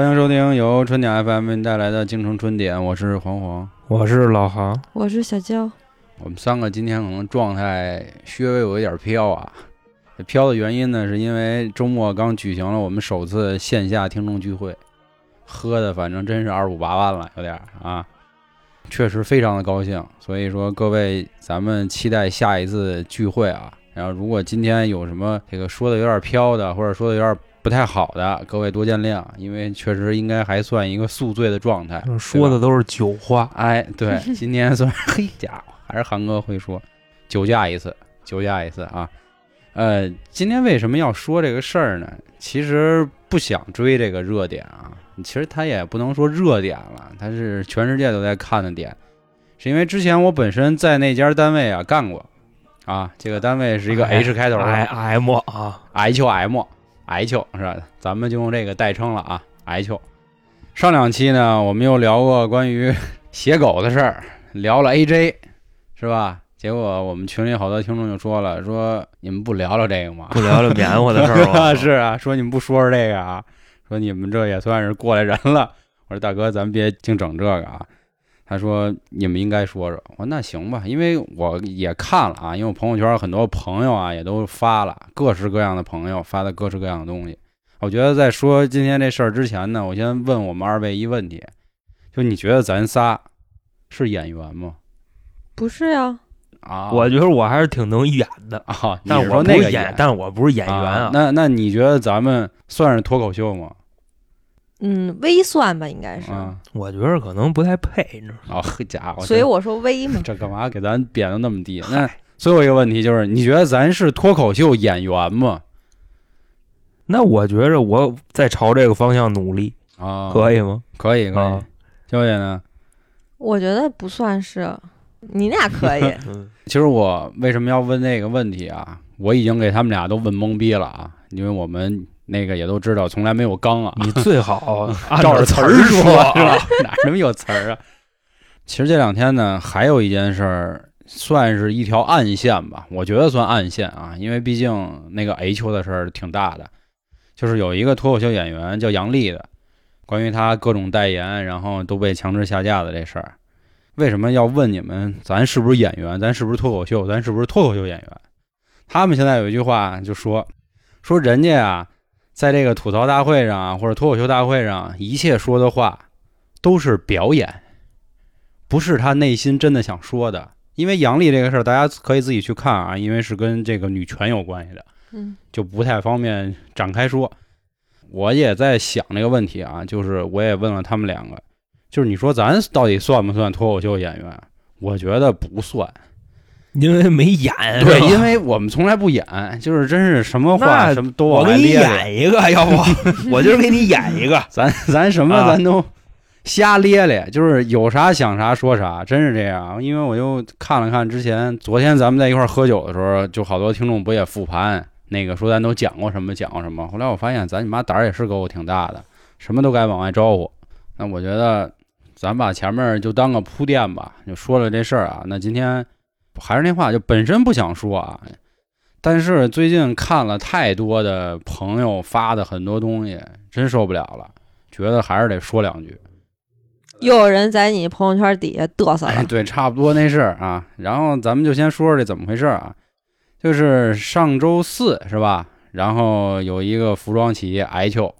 欢迎收听由春点 FM 为您带来的京城春点，我是黄黄。我是老航，我是小娇，我们三个今天可能状态稍微有一点飘啊。飘的原因呢，是因为周末刚举行了我们首次线下听众聚会，喝的反正真是二五八万了，有点儿啊，确实非常的高兴。所以说各位，咱们期待下一次聚会啊。然后如果今天有什么这个说的有点飘的，或者说的有点不太好的，各位多见谅，因为确实应该还算一个宿醉的状态，说的都是酒话。哎，对，今天算是嘿家伙，还是韩哥会说，酒驾一次，酒驾一次啊。呃，今天为什么要说这个事儿呢？其实不想追这个热点啊，其实它也不能说热点了，它是全世界都在看的点，是因为之前我本身在那家单位啊干过啊，这个单位是一个 H 开头的，I M 啊，H M。癌球是吧？咱们就用这个代称了啊。癌球。上两期呢，我们又聊过关于写狗的事儿，聊了 AJ，是吧？结果我们群里好多听众就说了，说你们不聊聊这个吗？不聊聊棉花的事儿吗？是啊，说你们不说说这个啊？说你们这也算是过来人了。我说大哥，咱别净整这个啊。他说：“你们应该说说。”我说：“那行吧，因为我也看了啊，因为我朋友圈很多朋友啊也都发了各式各样的朋友发的各式各样的东西。我觉得在说今天这事儿之前呢，我先问我们二位一问题：就你觉得咱仨是演员吗？不是呀。啊，我觉得我还是挺能演的啊。但我那个演，但我不是演员啊。那那你觉得咱们算是脱口秀吗？”嗯，微算吧，应该是。我觉得可能不太配，你知道吗？哦，家伙！所以我说微嘛。这干嘛给咱贬的那么低？那最后一个问题就是，你觉得咱是脱口秀演员吗？那我觉着我在朝这个方向努力啊，可以吗？可以，可以。娇姐呢？我觉得不算是，你俩可以。其实我为什么要问这个问题啊？我已经给他们俩都问懵逼了啊，因为我们。那个也都知道，从来没有刚啊！你最好 照着词儿说，是吧？哪什么有词儿啊？其实这两天呢，还有一件事儿，算是一条暗线吧。我觉得算暗线啊，因为毕竟那个 H 的事儿挺大的，就是有一个脱口秀演员叫杨笠的，关于他各种代言，然后都被强制下架的这事儿。为什么要问你们？咱是不是演员？咱是不是脱口秀？咱是不是脱口秀演员？他们现在有一句话就说，说人家啊。在这个吐槽大会上啊，或者脱口秀大会上，一切说的话都是表演，不是他内心真的想说的。因为杨笠这个事儿，大家可以自己去看啊，因为是跟这个女权有关系的，嗯，就不太方便展开说。我也在想这个问题啊，就是我也问了他们两个，就是你说咱到底算不算脱口秀演员？我觉得不算。因为没演，对，因为我们从来不演，就是真是什么话什么都我给你演一个，要不 我就是给你演一个，咱咱什么咱都瞎咧咧，就是有啥想啥说啥，真是这样。因为我又看了看之前，昨天咱们在一块喝酒的时候，就好多听众不也复盘那个说咱都讲过什么讲过什么。后来我发现咱你妈胆儿也是够挺大的，什么都该往外招呼。那我觉得咱把前面就当个铺垫吧，就说了这事儿啊。那今天。还是那话，就本身不想说啊，但是最近看了太多的朋友发的很多东西，真受不了了，觉得还是得说两句。又有人在你朋友圈底下嘚瑟了，对，差不多那事儿啊。然后咱们就先说说这怎么回事啊，就是上周四是吧？然后有一个服装企业艾秋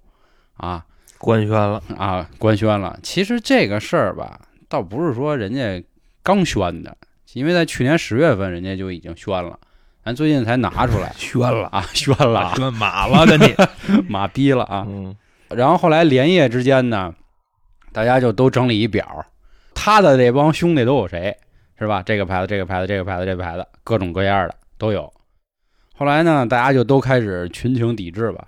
啊官宣了啊官宣了。其实这个事儿吧，倒不是说人家刚宣的。因为在去年十月份，人家就已经宣了，咱最近才拿出来宣了啊，宣了，宣马了，跟你马逼了啊。然后后来连夜之间呢，大家就都整理一表，他的这帮兄弟都有谁，是吧？这个牌子，这个牌子，这个牌子，这个牌子，各种各样的都有。后来呢，大家就都开始群情抵制吧。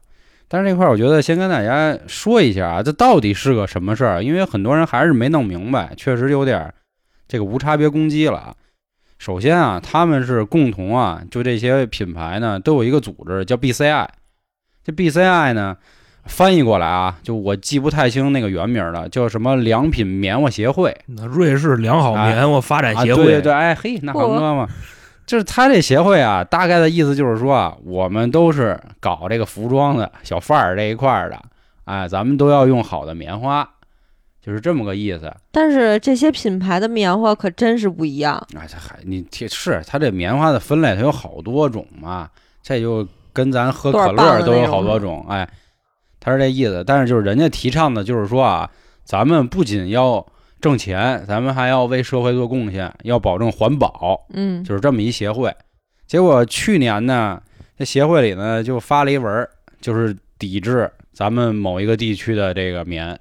但是这块儿我觉得先跟大家说一下啊，这到底是个什么事儿？因为很多人还是没弄明白，确实有点这个无差别攻击了。首先啊，他们是共同啊，就这些品牌呢，都有一个组织叫 BCI。这 BCI 呢，翻译过来啊，就我记不太清那个原名了，叫什么良品棉花协会。那瑞士良好棉花发展协会。对对对，哎嘿，那航哥嘛，就是他这协会啊，大概的意思就是说啊，我们都是搞这个服装的小贩儿这一块的哎，咱们都要用好的棉花，就是这么个意思。但是这些品牌的棉花可真是不一样。哎，这还你贴是它这棉花的分类，它有好多种嘛，这就跟咱喝可乐都有好多种，哎，他是这意思。但是就是人家提倡的，就是说啊，咱们不仅要挣钱，咱们还要为社会做贡献，要保证环保，嗯，就是这么一协会。结果去年呢，这协会里呢就发了一文，就是抵制咱们某一个地区的这个棉，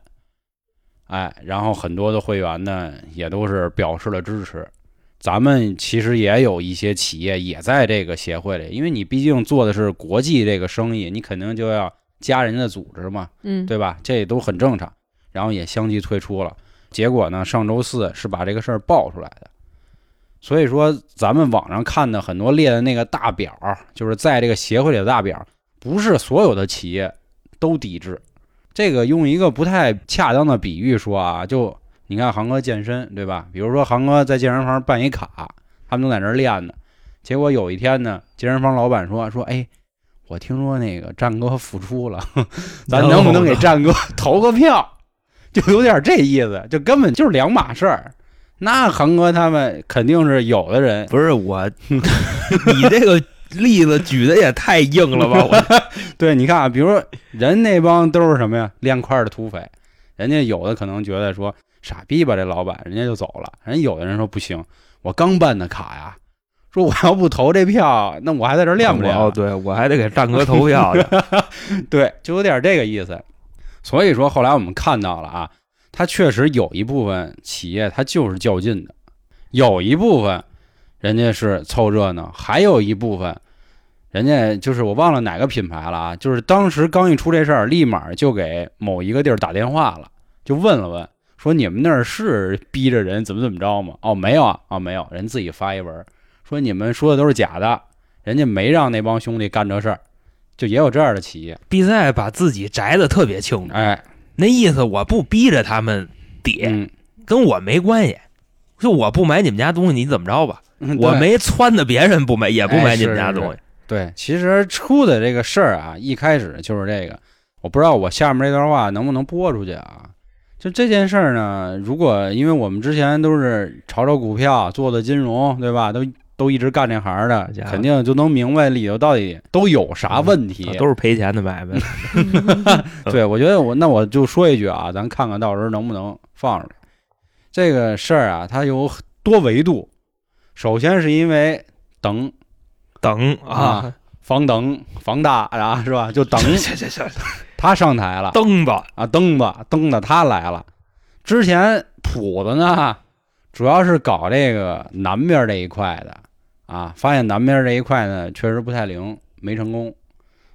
哎，然后很多的会员呢也都是表示了支持。咱们其实也有一些企业也在这个协会里，因为你毕竟做的是国际这个生意，你肯定就要加人家的组织嘛，嗯，对吧？这都很正常。然后也相继退出了。结果呢，上周四是把这个事儿爆出来的。所以说，咱们网上看的很多列的那个大表，就是在这个协会里的大表，不是所有的企业都抵制。这个用一个不太恰当的比喻说啊，就你看航哥健身，对吧？比如说航哥在健身房办一卡，他们都在那儿练呢。结果有一天呢，健身房老板说说，哎，我听说那个战哥复出了，咱能不能给战哥投个票？就有点这意思，就根本就是两码事儿。那航哥他们肯定是有的人不是我，你这个例子举的也太硬了吧？我对，你看啊，比如说人那帮都是什么呀，练块的土匪，人家有的可能觉得说傻逼吧，这老板人家就走了。人有的人说不行，我刚办的卡呀，说我要不投这票，那我还在这练不练？哦，对我还得给战哥投票去。对，就有点这个意思。所以说后来我们看到了啊。它确实有一部分企业，它就是较劲的；有一部分人家是凑热闹，还有一部分人家就是我忘了哪个品牌了啊，就是当时刚一出这事儿，立马就给某一个地儿打电话了，就问了问，说你们那儿是逼着人怎么怎么着吗？哦，没有啊，哦没有，人自己发一文说你们说的都是假的，人家没让那帮兄弟干这事儿，就也有这样的企业。比赛把自己摘的特别清楚，哎。那意思我不逼着他们点，跟我没关系。就我不买你们家东西，你怎么着吧？我没撺掇别人不买，也不买你们家东西。对，其实出的这个事儿啊，一开始就是这个。我不知道我下面这段话能不能播出去啊？就这件事儿呢，如果因为我们之前都是炒炒股票、做的金融，对吧？都。都一直干这行的，肯定就能明白里头到底都有啥问题，都是赔钱的买卖。对，我觉得我那我就说一句啊，咱看看到时候能不能放出来。这个事儿啊，它有多维度。首先是因为等等啊，防等防大啊，是吧？就等行行行，他上台了，蹬子啊，蹬子蹬的他来了。之前谱子呢，主要是搞这个南边这一块的。啊，发现南边这一块呢确实不太灵，没成功，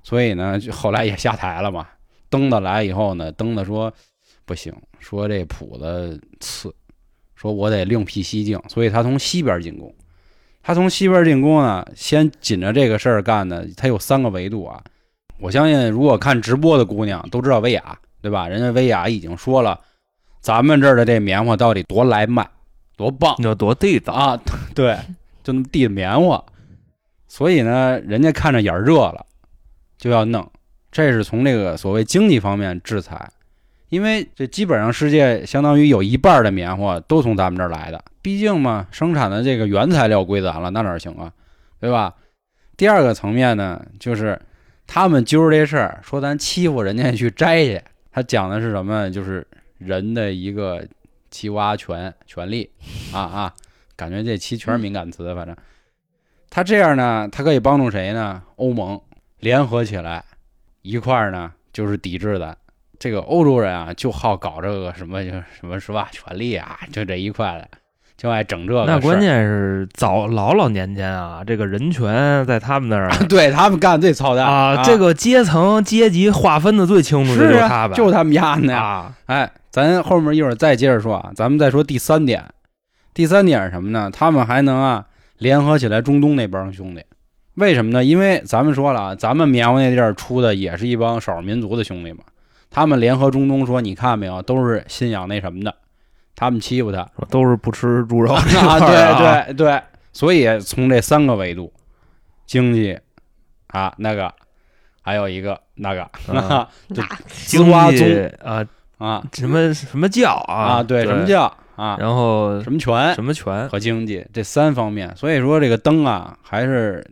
所以呢就后来也下台了嘛。登子来以后呢，登子说不行，说这谱子次，说我得另辟蹊径，所以他从西边进攻。他从西边进攻呢，先紧着这个事儿干的，他有三个维度啊。我相信如果看直播的姑娘都知道薇娅，对吧？人家薇娅已经说了，咱们这儿的这棉花到底多来卖，多棒，有多地道啊？对。就那么地棉花，所以呢，人家看着眼热了，就要弄。这是从这个所谓经济方面制裁，因为这基本上世界相当于有一半的棉花都从咱们这儿来的。毕竟嘛，生产的这个原材料归咱了，那哪行啊，对吧？第二个层面呢，就是他们揪着这事儿说咱欺负人家去摘去，他讲的是什么？就是人的一个欺挖权权利啊啊。感觉这期全是敏感词，反正他这样呢，他可以帮助谁呢？欧盟联合起来一块儿呢，就是抵制咱。这个欧洲人啊，就好搞这个什么，就什么是吧？权利啊，就这一块的，就爱整这个。那关键是早老老年间啊，这个人权在他们那儿，对他们干最操蛋啊。这个阶层阶级划分的最清楚的就是他们，就他们家的呀。哎，咱后面一会儿再接着说啊，咱们再说第三点。第三点是什么呢？他们还能啊联合起来中东那帮兄弟，为什么呢？因为咱们说了啊，咱们棉花那地儿出的也是一帮少数民族的兄弟嘛。他们联合中东说：“你看没有，都是信仰那什么的，他们欺负他，都是不吃猪肉。啊。” 对对对，所以从这三个维度，经济啊那个，还有一个那个啊。就那丝瓜经宗济啊，啊。什么什么教啊？啊，对，什么教啊，然后什么权。什么权。和经济这三方面，所以说这个灯啊还是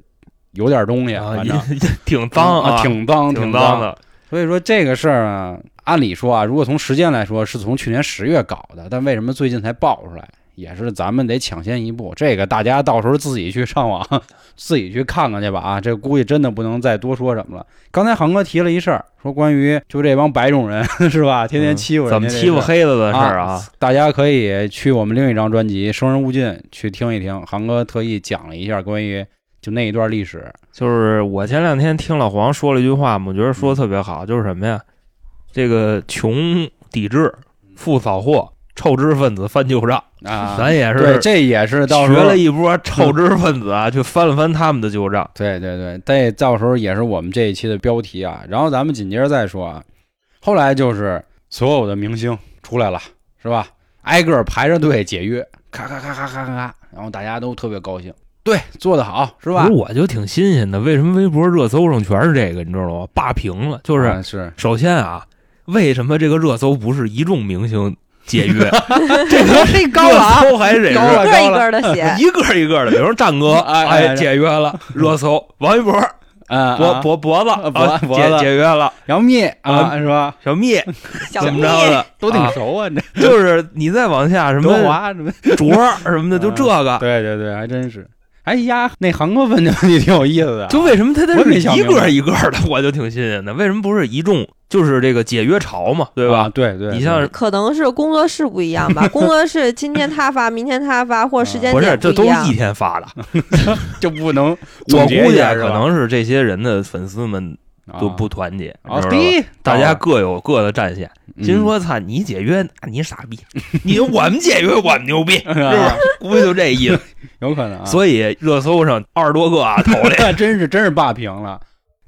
有点东西，啊反正也挺脏啊，啊，挺脏，挺脏的。所以说这个事儿啊，按理说啊，如果从时间来说，是从去年十月搞的，但为什么最近才爆出来？也是咱们得抢先一步，这个大家到时候自己去上网，自己去看看去吧啊！这估计真的不能再多说什么了。刚才航哥提了一事儿，说关于就这帮白种人 是吧，天天欺负人怎么欺负黑子的事儿啊啊？大家可以去我们另一张专辑《生人勿近》去听一听，航哥特意讲了一下关于就那一段历史。就是我前两天听老黄说了一句话嘛，我觉得说的特别好，就是什么呀？这个穷抵制，富扫货，臭知识分子翻旧账。啊，咱也对，是这也是到时候学了一波臭知识分子啊，去翻了翻他们的旧账。对对对，这到时候也是我们这一期的标题啊。然后咱们紧接着再说啊，后来就是所有的明星出来了，是吧？挨个排着队解约，咔咔咔咔咔咔咔，然后大家都特别高兴，对，做得好，是吧不是，？我就挺新鲜的，为什么微博热搜上全是这个？你知道吗？霸屏了，就是啊是首先啊，为什么这个热搜不是一众明星解约？这个这高了搜还得是高了一个一个的写，一个一个的，比如说战哥，哎哎哎，解约了，热搜；王一博，嗯，脖啊脖脖子，脖啊解脖子解约了，杨幂啊，啊是吧？小蜜怎么着的，都挺啊熟啊，这就是你再往下什德么华什么？卓儿什么的，就这个，对对对，还真是。哎呀，那韩国问的问题挺有意思的啊，就为什么他他是一个一个的，我就挺新鲜的。为什么不是一众？就是这个解约潮嘛，对吧啊？对对，你像可能是工作室不一样吧，工作室今天他发，明天他发，或者时间不是，点这都是一。天发的。就不能我估计可能是这些人的粉丝们都不团结，啊，大家各有各的战线。嗯心说：“操，你解约，你傻逼；你我们解约，我们牛逼，是不是啊？估计就这意思。有可能啊，所以热搜上二十多个啊，头里真是真是霸屏了。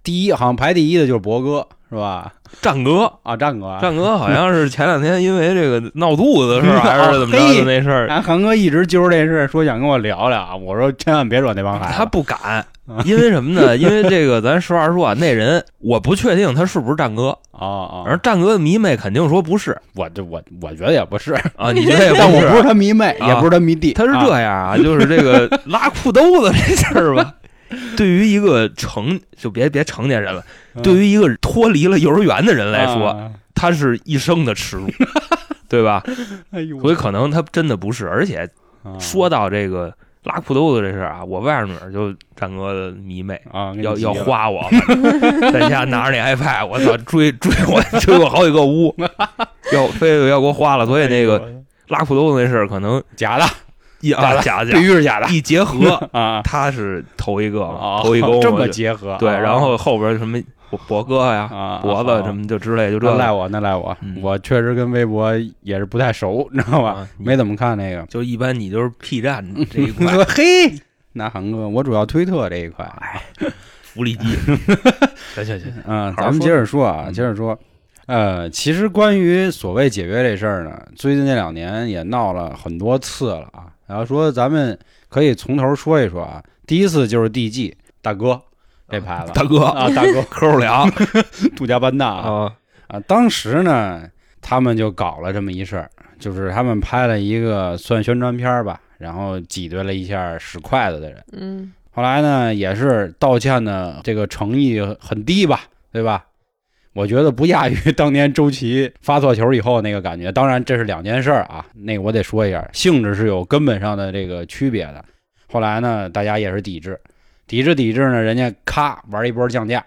第一，好像排第一的就是博哥，是吧？战哥，啊，战哥啊，战哥好像是前两天因为这个闹肚子的事儿，还是怎么着的那事儿，俺韩哥一直揪着这事，说想跟我聊聊。我说千万别惹那帮孩子。他不敢，因为什么呢？因为这个，咱实话说啊，那人我不确定他是不是战哥，啊啊，而战哥的迷妹肯定说不是。我这我我觉得也不是，啊，你觉得也是。但我不是他迷妹，啊。也不是他迷弟。他是啊这样啊，就是这个 拉裤兜子这事儿吧，对于一个成就别别成年人了，嗯。对于一个脱离了幼儿园的人来说，啊。他是一生的耻辱，对吧？哎呦，所以可能他真的不是。而且啊。说到这个拉裤兜子这事儿啊，我外甥女儿就战哥的迷妹。啊，要要花我，在家拿着那 iPad，我操，追追我追我好几个屋，要非得要给我花了，所以那个拉裤兜子那事儿可能假的，一假假的。必须是假的。一结合，啊，他是头一个头一个 这么结合，对，啊然后后边什么博博哥呀、啊，脖子什么。就之类，就这赖我，那赖我嗯，我确实跟微博也是不太熟，你知道吧？啊没怎么看那个。就一般你就是 P 站 这一块说嘿，那韩哥，我主要推特这一块。哎福利机，行行行，嗯，咱们接着说啊，嗯接着说。呃，其实关于所谓解约这事儿呢，最近这两年也闹了很多次了啊。然后说咱们可以从头说一说啊。第一次就是 DG 大哥这牌子，大哥啊，大哥 抠儿凉杜家班纳啊啊，啊，当时呢，他们就搞了这么一事儿，就是他们拍了一个算宣传片儿吧，然后挤兑了一下使筷子的人。嗯，后来呢，也是道歉的这个诚意很低吧，对吧？我觉得不亚于 当年周琦发错球以后那个感觉。当然，这是两件事儿啊，那个我得说一下，性质是有根本上的这个区别的。后来呢，大家也是抵制，抵制抵制呢，人家咔玩一波降价，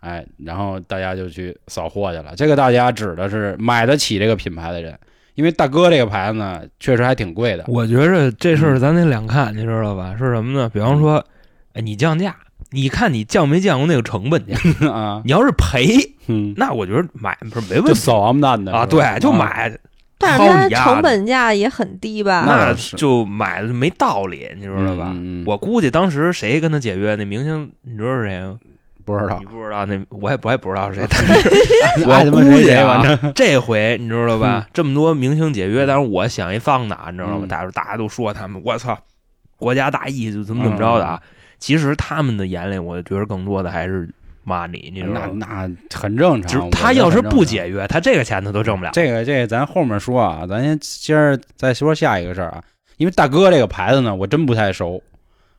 哎，然后大家就去扫货去了。这个大家指的是买得起这个品牌的人，因为大哥这个牌子呢，确实还挺贵的。我觉着这事儿咱得两看，你知道吧？是什么呢？比方说，哎，你降价，你看你降没降过那个成本去？啊，你要是赔，嗯，那我觉得买不是没问题就扫王八蛋的啊，对，就买，但是它成本价也很低吧？那就买了没道理，你知道吧？我估计当时谁跟他解约，那明星你知道是谁吗？不知道你，不知道，那我也我也不知道是谁，但是我估计啊，这回你知道吧？这么多明星解约，但是我想一放哪，你知道吗？嗯大家大家都说他们，我操，国家大义就怎么怎么着的啊？其实他们的眼里，我觉得更多的还是 money，你知道那吗？那很正常。他要是不解。约，他这个钱他都挣不了。这个这个咱后面说啊，咱先今儿再说下一个事儿啊。因为大哥这个牌子呢，我真不太熟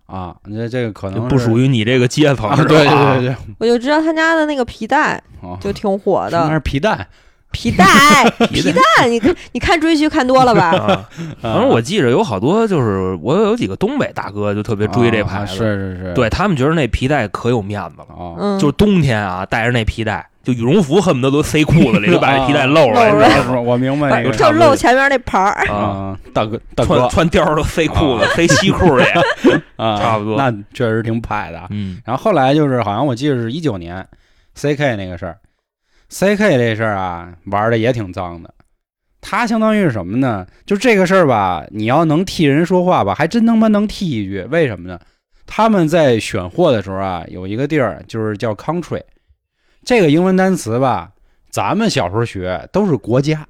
啊，这这个可能不属于于你这个阶层，啊，是吧对对对对，我就知道他家的那个皮带啊，就挺火的那的，是皮带，皮带 皮带，你看你看追剧看多了吧？啊，反正我记着有好多，就是我有几个东北大哥就特别追这牌啊子，是是是，对他们觉得那皮带可有面子了，啊，嗯，就是冬天啊带着那皮带，就羽绒服恨不得都塞裤子里，就把这皮带露出来，露出来你知道吗？我明白那个就露前面那牌儿。啊，啊，大哥大穿哥。穿貂儿都塞裤子，塞西裤里，啊，差不多。那确实挺派的。嗯。然后后来就是好像我记得是一九年，CK 那个事儿，CK 这事儿啊玩的也挺脏的。他相当于是什么呢？就这个事儿吧，你要能替人说话吧，还真他妈能替一句。为什么呢？他们在选货的时候啊，有一个地儿就是叫 country，这个英文单词吧，咱们小时候学都是国家，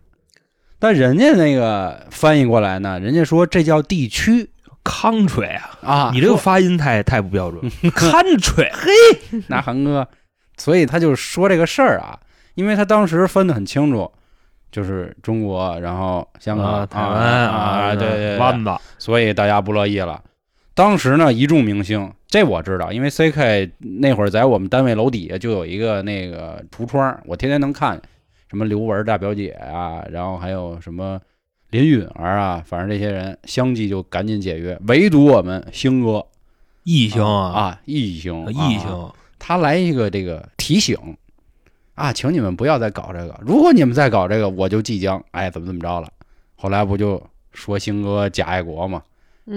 但人家那个翻译过来呢，人家说这叫地区，country 啊，啊。你这个发音太太不标准，country，嘿那韩哥，所以他就说这个事儿啊，因为他当时分得很清楚，就是中国，然后香港、啊台湾啊，对对对，湾子，所以大家不乐意了。当时呢，一众明星，这我知道，因为 CK 那会儿在我们单位楼底下就有一个那个橱窗，我天天能看什么刘雯大表姐啊，然后还有什么林允儿啊，反正这些人相继就赶紧解约，唯独我们星哥。异星啊，啊，异星，啊异星，他来一个这个提醒啊，请你们不要再搞这个，如果你们再搞这个，我就即将哎怎么怎么着了。后来不就说星哥假爱国嘛，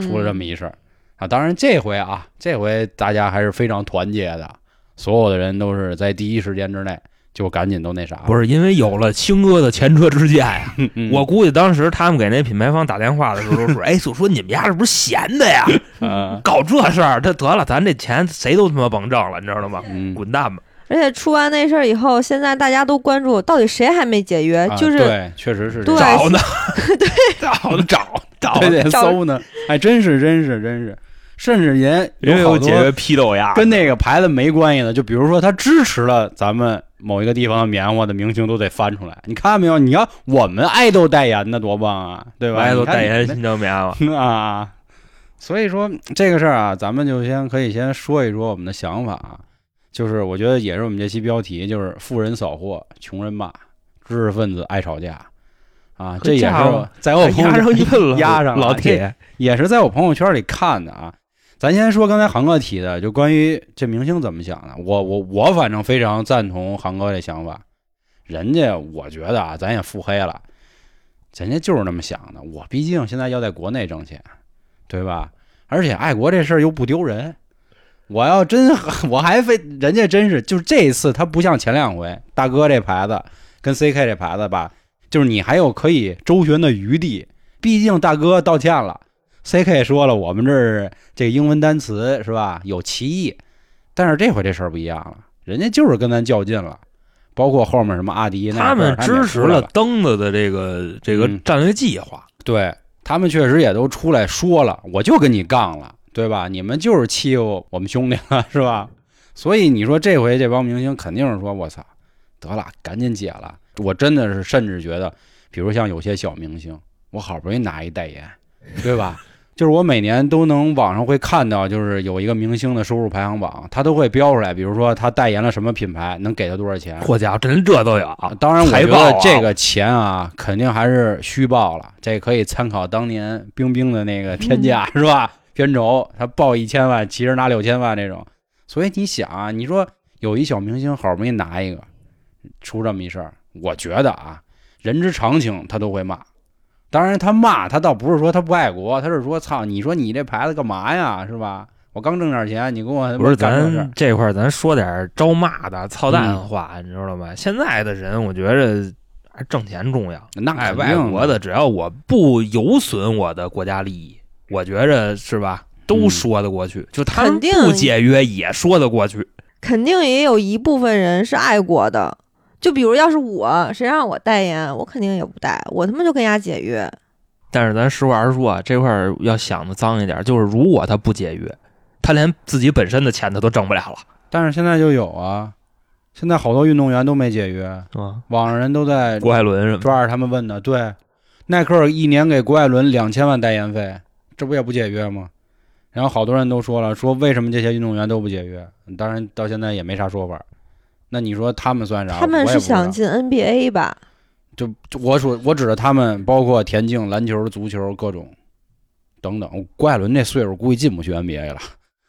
出了这么一事儿、啊。当然这回啊，这回大家还是非常团结的，所有的人都是在第一时间之内就赶紧都那啥。不是因为有了星哥的前车之鉴呀。嗯，我估计当时他们给那品牌方打电话的时候都说：“哎，就说你们家是不是闲的呀？嗯搞这事儿，这得了，咱这钱谁都他妈甭挣了，你知道吗？嗯，滚蛋吧！而且出完那事儿以后，现在大家都关注到底谁还没解约，啊就是对，确实是找呢，对，找呢，找找对呢，得搜呢，哎，真是真是真是，甚至连人有好多有解约批斗呀，跟那个牌子没关系的，就比如说他支持了咱们某一个地方的棉花的明星，都得翻出来。你看没有？你要我们爱豆代言的多棒啊，对吧？爱豆代言你新疆棉花，啊。所以说这个事儿啊，咱们就先可以先说一说我们的想法啊，就是我觉得也是我们这期标题，就是富人扫货，穷人骂，知识分子爱吵架啊，这也是在我朋友压上一了，压上了老 铁，也是在我朋友圈里看的啊。咱先说刚才航哥提的，就关于这明星怎么想的，我我我反正非常赞同航哥这想法。人家我觉得啊，咱也腹黑了，人家就是那么想的。我毕竟现在要在国内挣钱，对吧？而且爱国这事儿又不丢人。我要真我还非人家真是就是这一次他不像前两回大哥这牌子跟 CK 这牌子吧，就是你还有可以周旋的余地。毕竟大哥道歉了，CK 说了我们这儿这个英文单词是吧有歧义，但是这回这事儿不一样了，人家就是跟咱较劲了。包括后面什么阿迪那他们支持了登子的这个这个嗯战略计划，对他们确实也都出来说了，我就跟你杠了，对吧？你们就是欺负我们兄弟了，是吧？所以你说这回这帮明星肯定是说，我操，得了，赶紧解了。我真的是甚至觉得，比如像有些小明星，我好不容易拿一代言，对吧？就是我每年都能网上会看到，就是有一个明星的收入排行榜，他都会标出来，比如说他代言了什么品牌，能给他多少钱。我家伙，真这都有啊，当然，我觉得这个钱啊，肯定还是虚报了。这可以参考当年冰冰的那个天价、是吧？片酬他报一千万，其实拿六千万这种。所以你想啊，你说有一小明星好不容易拿一个，出这么一事儿，我觉得啊，人之常情，他都会骂。当然，他骂他倒不是说他不爱国，他是说操，你说你这牌子干嘛呀，是吧？我刚挣点钱，你给我不是咱这块儿咱说点招骂的操蛋话，你知道吗？现在的人，我觉着还是挣钱重要。那爱国的，只要我不有损我的国家利益，我觉着是吧，都嗯说得过去。就他们肯定不解约也说得过去。肯定也有一部分人是爱国的。就比如要是我，谁让我代言，我肯定也不带，我他妈就跟人家解约。但是咱实话实说啊，这块儿要想的脏一点，就是如果他不解约，他连自己本身的钱他都挣不了了。但是现在就有啊，现在好多运动员都没解约，啊，网上人都在郭艾伦什么，抓着他们问的。对，耐克一年给郭艾伦两千万代言费，这不也不解约吗？然后好多人都说了，说为什么这些运动员都不解约？当然到现在也没啥说法。那你说他们算啥？他们是想进 NBA 吧？就就我说我指的他们，包括田径、篮球、足球各种等等。郭艾伦这岁数估计进不去 NBA 了，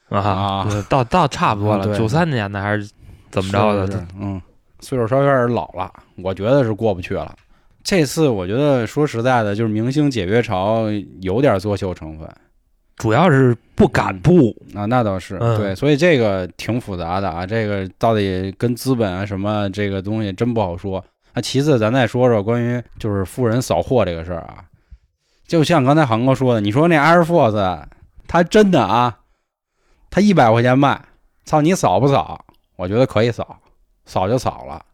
啊啊，到到差不多了，九三年的还是怎么着的？是是嗯，岁数稍微有点老了，我觉得是过不去了。这次我觉得说实在的，就是明星解约潮有点作秀成分主要是不敢不，啊，那倒是、嗯对，所以这个挺复杂的啊，这个到底跟资本啊什么这个东西真不好说。那其次，咱再说说关于就是富人扫货这个事儿啊，就像刚才航哥说的，你说那 Air Force，他真的啊，他一百块钱卖，操你扫不扫？我觉得可以扫，扫就扫了。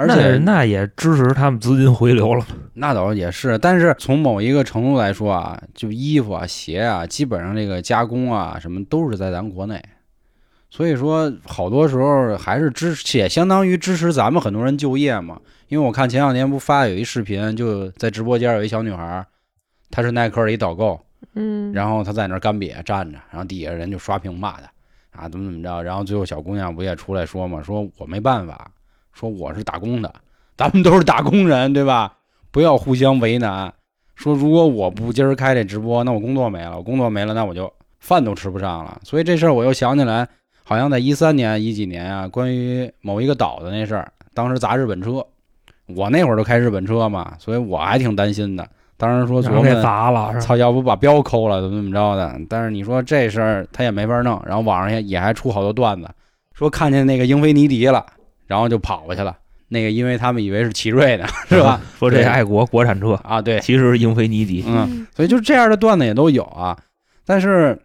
而且那那也支持他们资金回流了。那倒也是，但是从某一个程度来说啊，就衣服啊、鞋啊，基本上这个加工啊什么都是在咱国内，所以说好多时候还是支持，也相当于支持咱们很多人就业嘛。因为我看前两天不发有一视频，就在直播间有一小女孩，她是耐克的一导购，嗯，然后她在那儿干瘪站着，然后底下人就刷屏骂她啊怎么怎么着，然后最后小姑娘不也出来说嘛，说我没办法，说我是打工的，咱们都是打工人，对吧？不要互相为难。说如果我不今儿开这直播，那我工作没了，我工作没了，那我就饭都吃不上了。所以这事儿我又想起来，好像在一三年、一几年啊，关于某一个岛的那事儿，当时砸日本车，我那会儿都开日本车嘛，所以我还挺担心的。当时说琢磨然后给砸了，操，要不把标抠了，怎么怎么着的？但是你说这事儿他也没法弄，然后网上也也还出好多段子，说看见那个英菲尼迪了，然后就跑过去了。那个因为他们以为是奇瑞呢，是吧？说这对爱国国产车啊，对，其实是英菲尼迪。嗯，所以就这样的段子也都有啊。但是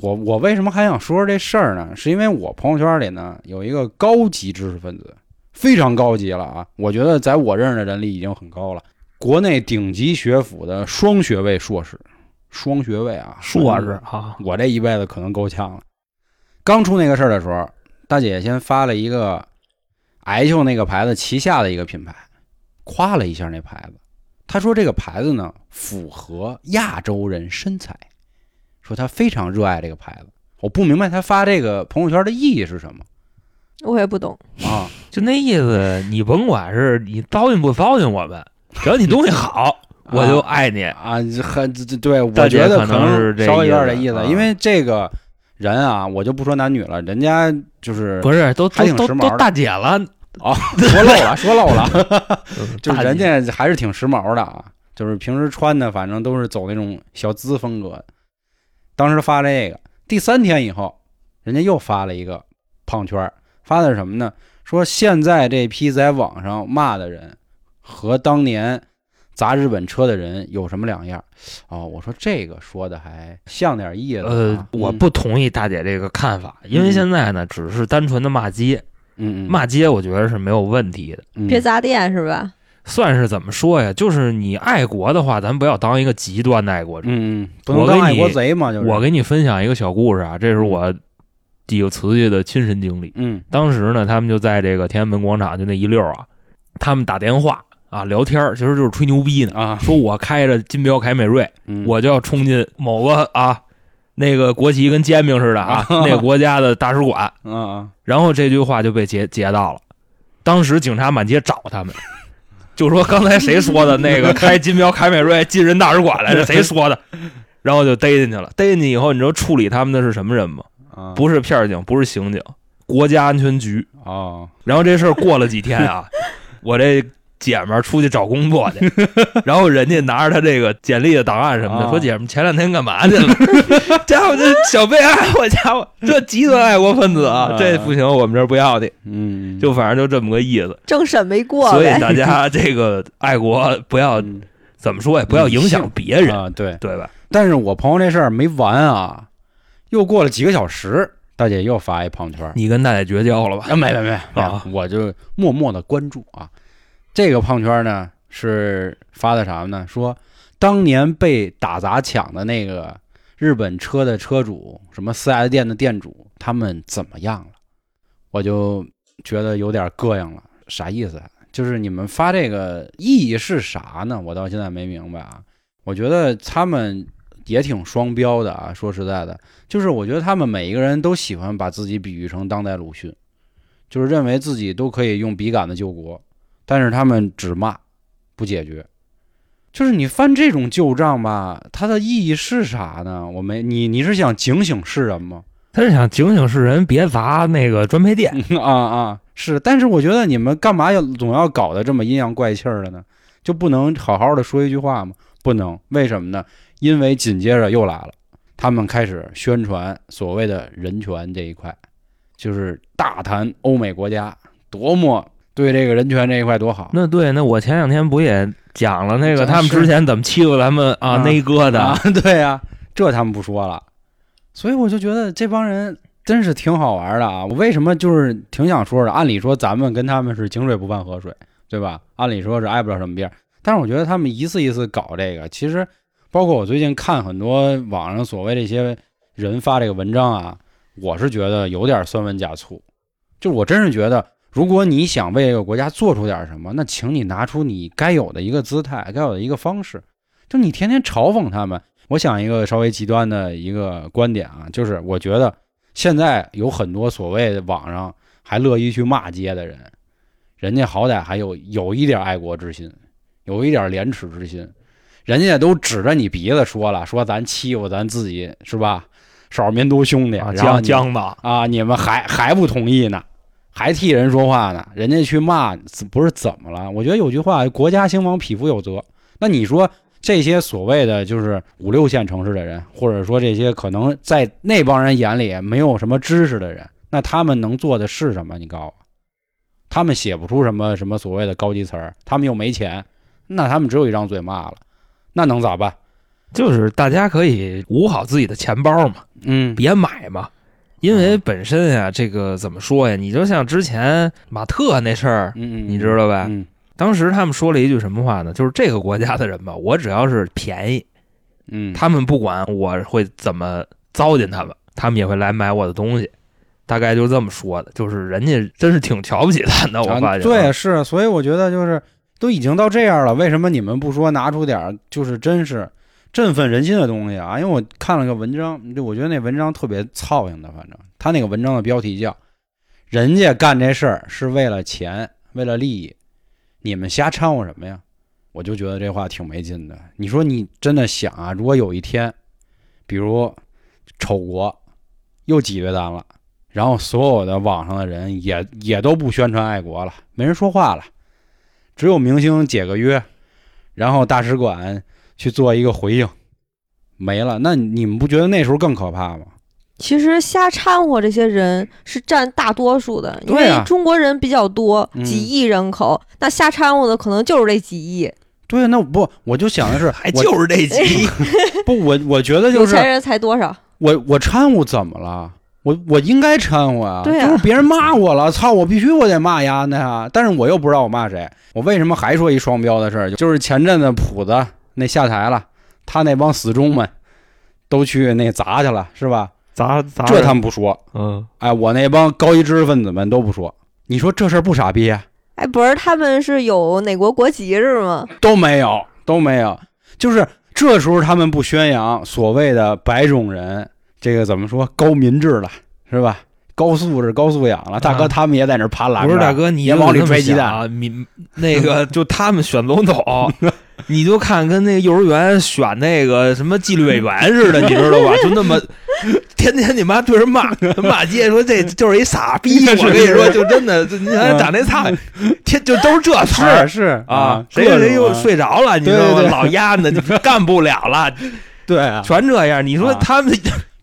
我我为什么还想说说这事儿呢？是因为我朋友圈里呢有一个高级知识分子，非常高级了啊！我觉得在我认识的人里已经很高了，国内顶级学府的双学位硕士，双学位啊，硕士啊，我这一辈子可能够呛了。刚出那个事儿的时候，大姐先发了一个艾秀那个牌子旗下的一个品牌，夸了一下那牌子。他说这个牌子呢符合亚洲人身材，说他非常热爱这个牌子。我不明白他发这个朋友圈的意义是什么我也不懂。啊？就那意思，你甭管是你糟践不糟践我们，只要你东西好，我就爱你。啊，很对，我觉得可能是这稍微有点意思这意思，啊因为这个人啊，我就不说男女了，人家就是不是，都都都大姐了，哦，说漏了，说漏了。就是人家还是挺时髦的啊，就是平时穿的反正都是走那种小资风格。当时发这个，第三天以后，人家又发了一个胖圈儿，发的是什么呢？说现在这批在网上骂的人和当年砸日本车的人有什么两样？哦，我说这个说的还像点意思、啊。呃，我嗯不同意大姐这个看法，因为嗯现在呢，只是单纯的骂街，嗯嗯骂街我觉得是没有问题的。嗯别砸店是吧？算是怎么说呀？就是你爱国的话，咱不要当一个极端的爱国者。嗯嗯，不能当爱我给你国贼嘛，就是我给你分享一个小故事啊，这是我几个瓷器的亲身经历。嗯当时呢，他们就在这个天安门广场就那一溜儿啊，他们打电话啊聊天儿，其实就是吹牛逼呢。啊，说我开着金标凯美瑞，嗯我就要冲进某个啊那个国旗跟煎饼似的啊 那个国家的大使馆，啊啊然后这句话就被截截到了。当时警察满街找他们，就说刚才谁说的那个开金标凯美瑞进人大使馆来着？谁说的？然后就逮进去了。逮进去以后，你知道处理他们的是什么人吗？啊，不是片儿警，不是刑警，国家安全局。哦，然后这事儿过了几天啊，我这姐们儿出去找工作去，然后人家拿着他这个简历的档案什么的，啊说姐们儿前两天干嘛去了？家 伙这小被害，我家伙这极端爱国分子啊，啊这不行，我们这儿不要你。嗯，就反正就这么个意思。政审没过。所以大家这个爱国不要嗯怎么说呀？不要影响别人，啊，对。对吧？但是我朋友这事儿没完啊，又过了几个小时，大姐又发一朋友圈，你跟大姐绝交了吧？啊，没没没没啊，我就默默的关注啊。这个胖圈呢是发的啥呢？说当年被打砸抢的那个日本车的车主，什么四 S 店的店主，他们怎么样了？我就觉得有点膈应了。啥意思？就是你们发这个意义是啥呢？我到现在没明白啊。我觉得他们也挺双标的啊。说实在的，就是我觉得他们每一个人都喜欢把自己比喻成当代鲁迅，就是认为自己都可以用笔杆子救国，但是他们只骂不解决。就是你翻这种旧账吧，它的意义是啥呢？我没你你是想警醒世人吗？他是想警醒世人别砸那个专卖店。啊啊，是，但是我觉得你们干嘛要总要搞得这么阴阳怪气儿的呢？就不能好好的说一句话吗？不能，为什么呢？因为紧接着又来了，他们开始宣传所谓的人权这一块，就是大谈欧美国家多么对这个人权这一块多好。那对，那我前两天不也讲了那个他们之前怎么欺负咱们 啊啊那哥的？啊，对呀、这他们不说了，所以我就觉得这帮人真是挺好玩的啊！我为什么就是挺想说的？按理说咱们跟他们是井水不犯河水，对吧？按理说是挨不了什么边儿，但是我觉得他们一次一次搞这个，其实包括我最近看很多网上所谓这些人发这个文章啊，我是觉得有点酸文假醋。就我真是觉得，如果你想为这个国家做出点什么，那请你拿出你该有的一个姿态，该有的一个方式。就你天天嘲讽他们，我想一个稍微极端的一个观点啊，就是我觉得现在有很多所谓的网上还乐意去骂街的人，人家好歹还有有一点爱国之心，有一点廉耻之心，人家都指着你鼻子说了，说咱欺负咱自己是吧？少数民族兄弟，啊，然后你江江子，啊，你们还还不同意呢，还替人说话呢，人家去骂，不是怎么了？我觉得有句话，国家兴亡，匹夫有责。那你说这些所谓的就是五六线城市的人，或者说这些可能在那帮人眼里没有什么知识的人，那他们能做的是什么？你告诉我，他们写不出什么什么所谓的高级词儿，他们又没钱，那他们只有一张嘴骂了，那能咋办？就是大家可以捂好自己的钱包嘛，嗯，别买嘛。因为本身呀，这个怎么说呀？你就像之前马特那事儿，嗯嗯，你知道吧？嗯当时他们说了一句什么话呢？就是这个国家的人吧，我只要是便宜，嗯，他们不管我会怎么糟践他们，他们也会来买我的东西。大概就这么说的，就是人家真是挺瞧不起咱的，我啊发现。对，，是，所以我觉得就是都已经到这样了，为什么你们不说拿出点儿就是真是振奋人心的东西啊？因为我看了个文章，就我觉得那文章特别操心的，反正他那个文章的标题叫“人家干这事儿是为了钱，为了利益，你们瞎掺和什么呀？”我就觉得这话挺没劲的。你说你真的想啊，如果有一天，比如丑国又挤兑咱了。然后所有的网上的人也也都不宣传爱国了，没人说话了，只有明星解个约，然后大使馆去做一个回应，没了。那你们不觉得那时候更可怕吗？其实瞎掺和这些人是占大多数的，因为中国人比较多，嗯几亿人口，那瞎掺和的可能就是这几亿，对，那不我就想的是，还就是这几亿，不我我觉得就是有钱人才多少？我我掺和怎么了？我我应该掺和啊，对啊就是别人骂我了，操，我必须我得骂丫的呀。但是我又不知道我骂谁，我为什么还说一双标的事儿？就是前阵子谱子那下台了，他那帮死忠们都去那砸去了，是吧？砸砸这他们不说，嗯，哎，我那帮高级知识分子们都不说。你说这事儿不傻逼啊？哎，不是，他们是有哪国国籍是吗？都没有，都没有。就是这时候他们不宣扬所谓的白种人，这个怎么说高民智了，是吧？高素质、高素养了，大哥啊他们也在那儿盘栏杆。不是大哥，你也往里就这么揣鸡蛋啊，你那个就他们选总统，你就看跟那个幼儿园选那个什么纪律委员似的，你知道吧？就那么天天你妈对着骂 骂街，说这就是一傻逼。我跟你说，就真的，就你看长那操，天就都是这词儿是是啊，谁谁又睡着了，你知道老丫的，你干不了了，对啊，全这样。你说啊他们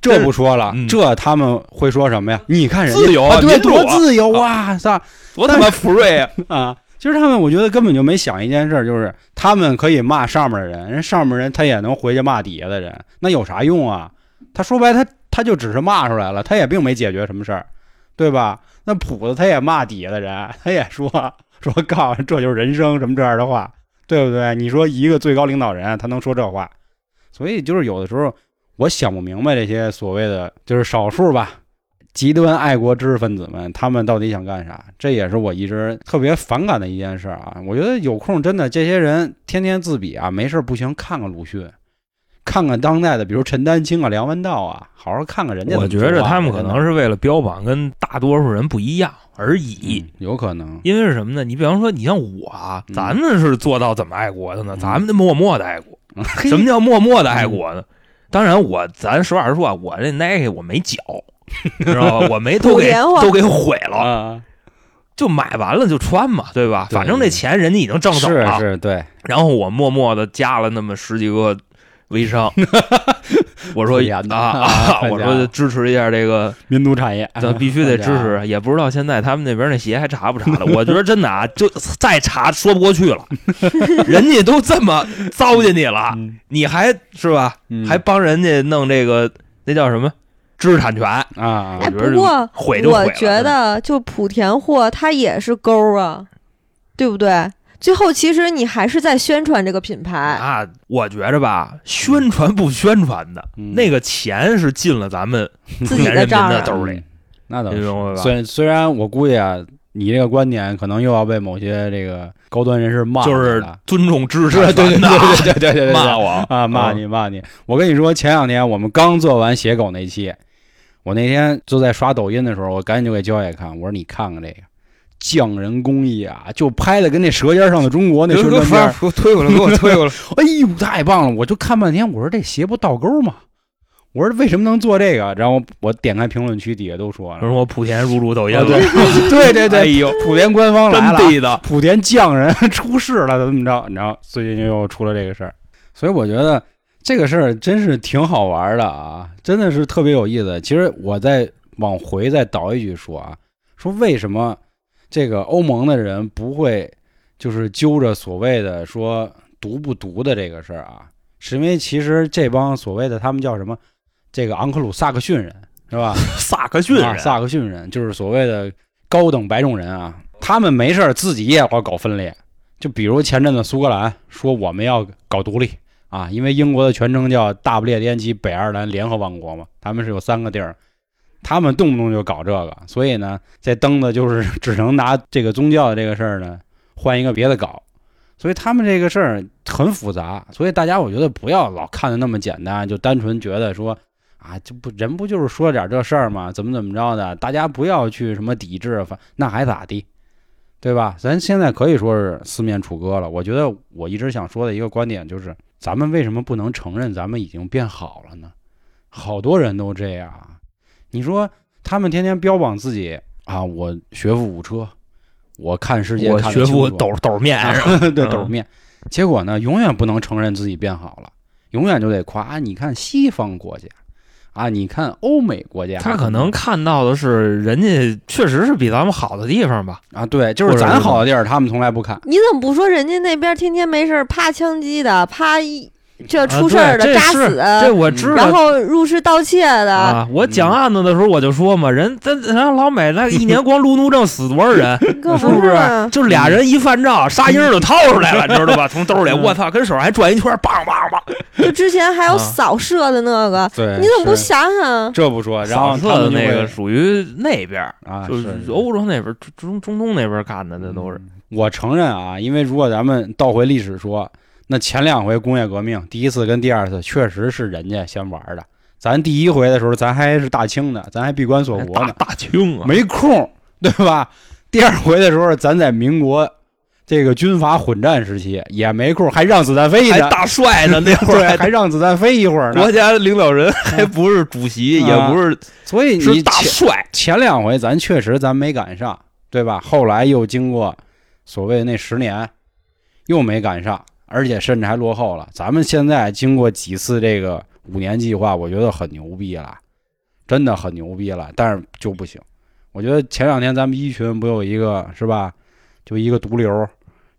这不说了，嗯这他们会说什么呀？你看人家自由啊，对，多自由啊，操 多他妈福瑞啊！啊！其实他们，我觉得根本就没想一件事儿，就是他们可以骂上面的人，人上面人他也能回去骂底下的人，那有啥用啊？他说白，他他就只是骂出来了，他也并没解决什么事儿，对吧？那谱子他也骂底下的人，他也说说告诉这就是人生什么这样的话，对不对？你说一个最高领导人他能说这话，所以就是有的时候我想不明白这些所谓的就是少数吧，极端爱国知识分子们，他们到底想干啥？这也是我一直特别反感的一件事啊！我觉得有空真的这些人天天自比啊，没事不行看看鲁迅，看看当代的，比如陈丹青啊、梁文道啊，好好看看人家。我觉着他们可能是为了标榜跟大多数人不一样而已，有可能。因为是什么呢？你比方说，你像我啊，咱们是做到怎么爱国的呢？咱们默默的爱国。什么叫默默的爱国呢？当然，我咱实话实说啊，我这 Nike 我没缴。知道吧？我没都给都给毁了，就买完了就穿嘛，对吧？反正这钱人家已经挣走了，是对。然后我默默的加了那么十几个微商，我说啊，我说支持一下这个民族产业，咱必须得 支持。也不知道现在他们那边那鞋还查不查了？我觉得真的啊，就再查说不过去了，人家都这么糟践你了，你还是吧？还帮人家弄这个那叫什么？知识产权啊！哎，不过我觉得就莆田货它也是勾啊，对不对？最后其实你还是在宣传这个品牌啊。我觉着吧，宣传不宣传的那个钱是进了咱们 自己的账兜里，那倒是。虽虽然我估计啊，你这个观点可能又要被某些这个高端人士骂，就是尊重知识，对对对对对对，骂我啊，骂你骂你。我跟你说，前两天我们刚做完写狗那期。我那天就在刷抖音的时候，我赶紧就给焦爷看，我说你看看这个匠人工艺啊，就拍的跟那《舌尖上的中国》那宣传片，给我推过来，给我推过来。哎呦，太棒了！我就看半天，我说这鞋不倒钩吗？我说为什么能做这个？然后我点开评论区，底下都说了，说我莆田入驻抖音了。对对对，哎呦，莆田官方来了，莆田匠人出事了，怎么着？你知道，最近又出了这个事儿，所以我觉得。这个事儿真是挺好玩的啊，真的是特别有意思。其实我再往回再倒一句说啊，说为什么这个欧盟的人不会就是揪着所谓的说毒不毒的这个事儿啊？是因为其实这帮所谓的他们叫什么？这个昂克鲁萨克逊人是吧？萨克逊人，萨克逊人就是所谓的高等白种人啊，他们没事儿自己也会搞分裂。就比如前阵子苏格兰说我们要搞独立。啊，因为英国的全称叫大不列颠及北爱尔兰联合王国嘛，他们是有三个地儿，他们动不动就搞这个，所以呢，这蹬子就是 只能拿这个宗教的这个事儿呢换一个别的搞，所以他们这个事儿很复杂，所以大家我觉得不要老看的那么简单，就单纯觉得说啊，就不人不就是说点这事儿吗？怎么怎么着的？大家不要去什么抵制，反那还咋地，对吧？咱现在可以说是四面楚歌了。我觉得我一直想说的一个观点就是。咱们为什么不能承认咱们已经变好了呢？好多人都这样。你说他们天天标榜自己啊，我学富五车，我看世界，我学富斗斗面，对斗面。结果呢，永远不能承认自己变好了，永远就得夸。你看西方国家。啊，你看欧美国家，他可能看到的是人家确实是比咱们好的地方吧？啊，对，就是咱好的地儿，他们从来不看。你怎么不说人家那边天天没事趴枪击的，趴一。这出事儿的扎死，这我知道。然后入室盗窃的啊！我讲案子的时候我就说嘛，人咱咱老美那一年光路怒症死多少人，是不是？就俩人一犯照，沙鹰就掏出来了，你知道吧？从兜里，我操，跟手上还转一圈，梆梆梆。就之前还有扫射的那个，你怎么不想想？这不说，然后他的那个属于那边啊，就是欧洲那边、中中东那边干的，那都是。我承认啊，因为如果咱们倒回历史说。那前两回工业革命，第一次跟第二次确实是人家先玩的。咱第一回的时候，咱还是大清的，咱还闭关锁国呢，大清啊，没空，对吧？第二回的时候，咱在民国这个军阀混战时期也没空，还让子弹飞呢，大帅呢 那会儿还让子弹飞一会儿呢。国家领导人还不是主席，也不是，所以你大帅。前两回咱确实咱没赶上，对吧？后来又经过所谓那十年，又没赶上。而且甚至还落后了。咱们现在经过几次这个五年计划，我觉得很牛逼了，真的很牛逼了。但是就不行。我觉得前两天咱们一群不有一个是吧？就一个毒瘤，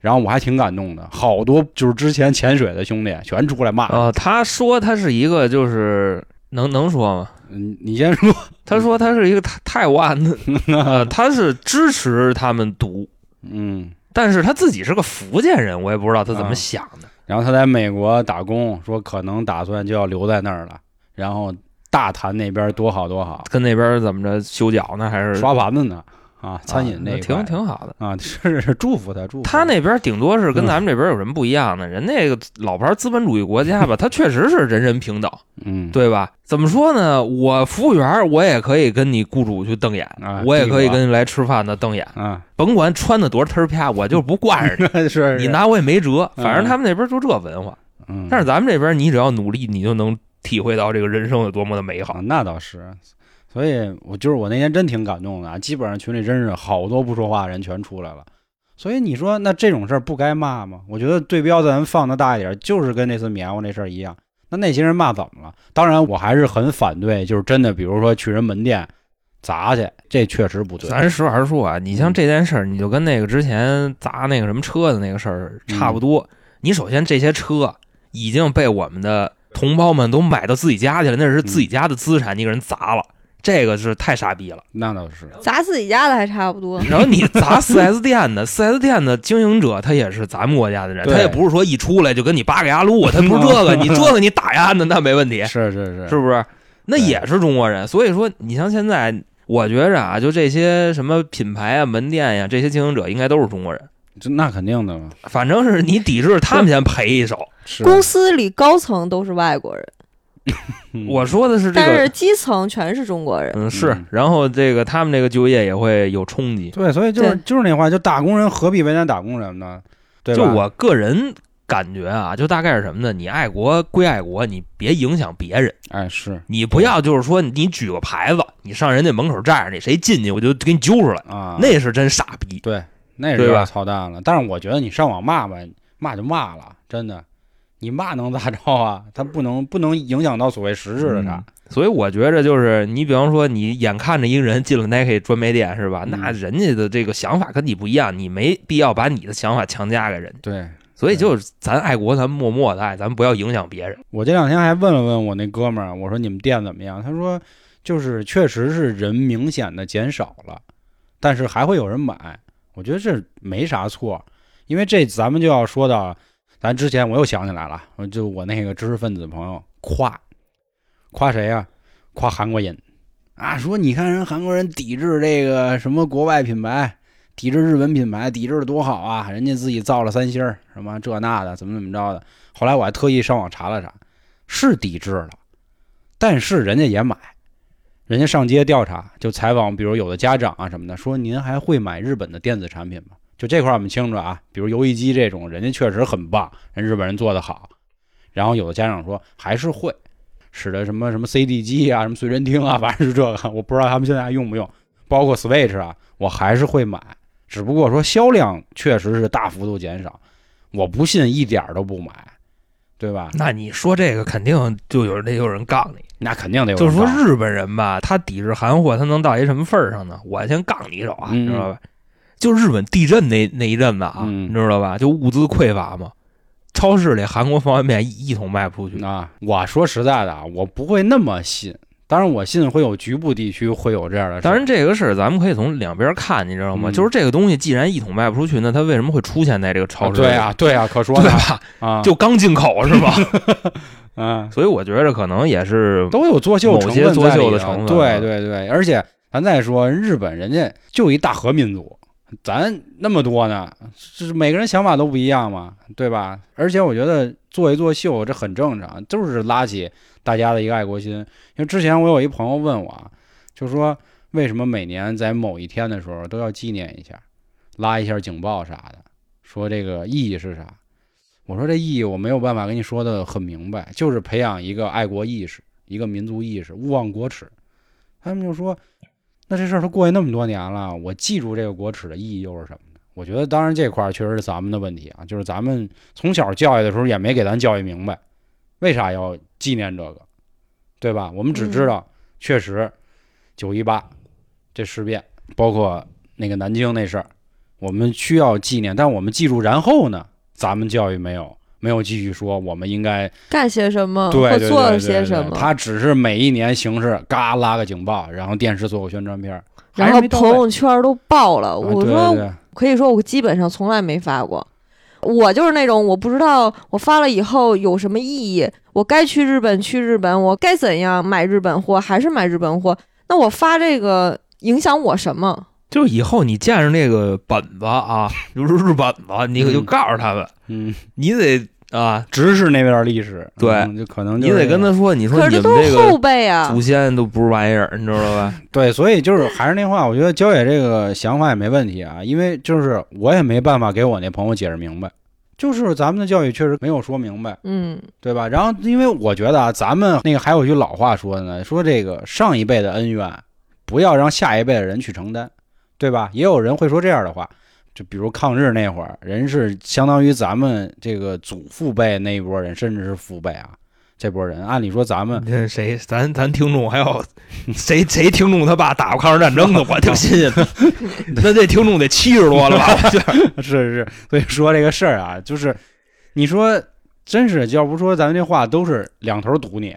然后我还挺感动的。好多就是之前潜水的兄弟全出来骂。呃，他说他是一个就是能能说吗？嗯，你先说。他说他是一个泰泰湾的，他是支持他们毒。嗯。但是他自己是个福建人，我也不知道他怎么想的。然后他在美国打工，说可能打算就要留在那儿了。然后大谈那边多好多好，跟那边怎么着修脚呢？还是刷盘子呢啊，餐饮那挺挺好的。啊，是是祝福他，祝福他那边顶多是跟嗯咱们这边有什么不一样呢？人那个老牌资本主义国家吧，他确实是人人平等，嗯，对吧？怎么说呢？我服务员，我也可以跟你雇主去瞪眼，啊我也可以跟你来吃饭的瞪眼，啊，甭管穿的多忒儿啪，我就是不惯着你，是你，拿我也没辙。嗯反正他们那边就这文化，嗯，但是咱们这边你只要努力，你就能体会到这个人生有多么的美好啊，。那倒是，所以我就是我那天真挺感动的啊，基本上群里真是好多不说话的人全出来了。所以你说那这种事儿不该骂吗？我觉得对标咱放的大一点，就是跟那次棉花那事儿一样。那那些人骂怎么了？当然，我还是很反对，就是真的，比如说去人门店砸去，这确实不对。咱实话实说啊，你像这件事儿，你就跟那个之前砸那个什么车的那个事儿差不多。你首先这些车已经被我们的同胞们都买到自己家去了，那是自己家的资产，你给人砸了，这个是太傻逼了。那倒是，砸自己家的还差不多。然后你砸四 S 店的四 S 店的经营者他也是咱们国家的人，他也不是说一出来就跟你扒个牙路，他不是这个，你这个你打压的那没问题，是是是，是不是？那也是中国人，所以说你像现在，我觉着啊，就这些什么品牌啊、门店呀、这些经营者应该都是中国人。这那肯定的嘛。反正是你抵制，他们先赔一手。公司里高层都是外国人，嗯我说的是这个但是，基层全是中国人。嗯，是嗯。然后这个他们这个就业也会有冲击。对，所以就是就是那话，就打工人何必为难打工人呢？对？就我个人感觉啊，就大概是什么呢？你爱国归爱国，你别影响别人。哎是你不要就是说你举个牌子，你上人家门口站着，你谁进去我就给你揪出来，啊，那是真傻逼。对，那是操蛋了。但是我觉得你上网骂吧，骂就骂了，真的，你骂能咋着啊？他不能不能影响到所谓实质的啥。所以我觉着就是你，比方说你眼看着一个人进了 Nike 专卖店是吧？嗯那人家的这个想法跟你不一样，你没必要把你的想法强加给人家。对所以就是咱爱国，咱默默的爱，咱不要影响别人。我这两天还问了问我那哥们儿，我说你们店怎么样？他说就是确实是人明显的减少了，但是还会有人买。我觉得这没啥错，因为这咱们就要说到，咱之前我又想起来了，就我那个知识分子朋友夸夸谁呀、夸韩国人啊，说你看人韩国人抵制这个什么国外品牌，抵制日本品牌，抵制的多好啊！人家自己造了三星，什么这那的，怎么怎么着的。后来我还特意上网查了查，是抵制了，但是人家也买，人家上街调查，就采访，比如有的家长啊什么的，说您还会买日本的电子产品吗？就这块儿我们清楚啊，比如游戏机这种，人家确实很棒，人日本人做的好。然后有的家长说还是会，使得什么什么 CD 机啊，什么随身听啊，反正是这个，我不知道他们现在还用不用，包括 Switch 啊，我还是会买，只不过说销量确实是大幅度减少，我不信一点儿都不买，对吧？那你说这个肯定就有得有人杠你，那肯定得有就是说日本人吧，他抵制韩货，他能到一什么份儿上呢？我先杠你一手啊，嗯你知道吧？就日本地震那那一阵子啊，嗯你知道吧？就物资匮乏嘛，超市里韩国方便面一一桶卖不出去。啊，我说实在的啊，我不会那么信。当然，我信会有局部地区会有这样的事。当然，这个事儿咱们可以从两边看，你知道吗？嗯就是这个东西既然一桶卖不出去，那它为什么会出现在这个超市里？对啊，对啊，可说呢对吧？啊，就刚进口是吧？嗯，所以我觉得可能也是都有作秀成分在里头某些作秀的成分对对对，而且咱再说日本，人家就一大和民族，咱那么多呢，是每个人想法都不一样嘛，对吧？而且我觉得做一做秀这很正常，就是拉起大家的一个爱国心。因为之前我有一朋友问我啊，就说为什么每年在某一天的时候都要纪念一下，拉一下警报啥的，说这个意义是啥？我说这意义我没有办法跟你说的很明白，就是培养一个爱国意识，一个民族意识，勿忘国耻。他们就说，那这事儿都过去那么多年了，我记住这个国耻的意义又是什么呢？我觉得，当然这块儿确实是咱们的问题啊，就是咱们从小教育的时候也没给咱教育明白，为啥要纪念这个，对吧？我们只知道，确实九一八这事变，包括那个南京那事儿，我们需要纪念，但我们记住，然后呢，咱们教育没有没有继续说我们应该干些什么或做些什么，他只是每一年形式嘎拉个警报，然后电视做个宣传片儿，然后朋友圈都爆了。啊我说对对对可以说我基本上从来没发过。我就是那种我不知道我发了以后有什么意义，我该去日本去日本，我该怎样买日本货还是买日本货？那我发这个影响我什么？就是以后你见着那个本子啊，就是日本子，你可就告诉他们，嗯，你得啊，直视那段历史，对嗯就可能就你得跟他说，你说你们这个辈啊祖，先都不是玩意儿，你知道吧？对，所以就是还是那话，我觉得焦野这个想法也没问题啊，因为就是我也没办法给我那朋友解释明白，就是咱们的教育确实没有说明白，嗯对吧？然后因为我觉得啊，咱们那个还有句老话说的呢，说这个上一辈的恩怨不要让下一辈的人去承担，对吧？也有人会说这样的话，就比如抗日那会儿，人是相当于咱们这个祖父辈那一波人，甚至是父辈啊。这波人，按理说咱们这谁？咱咱听众还有谁谁听众他爸打过抗日战争的？我挺新鲜的。那这听众得七十多了吧？我觉得是是，所以说这个事儿啊，就是你说真是，要不说咱们这话都是两头堵你，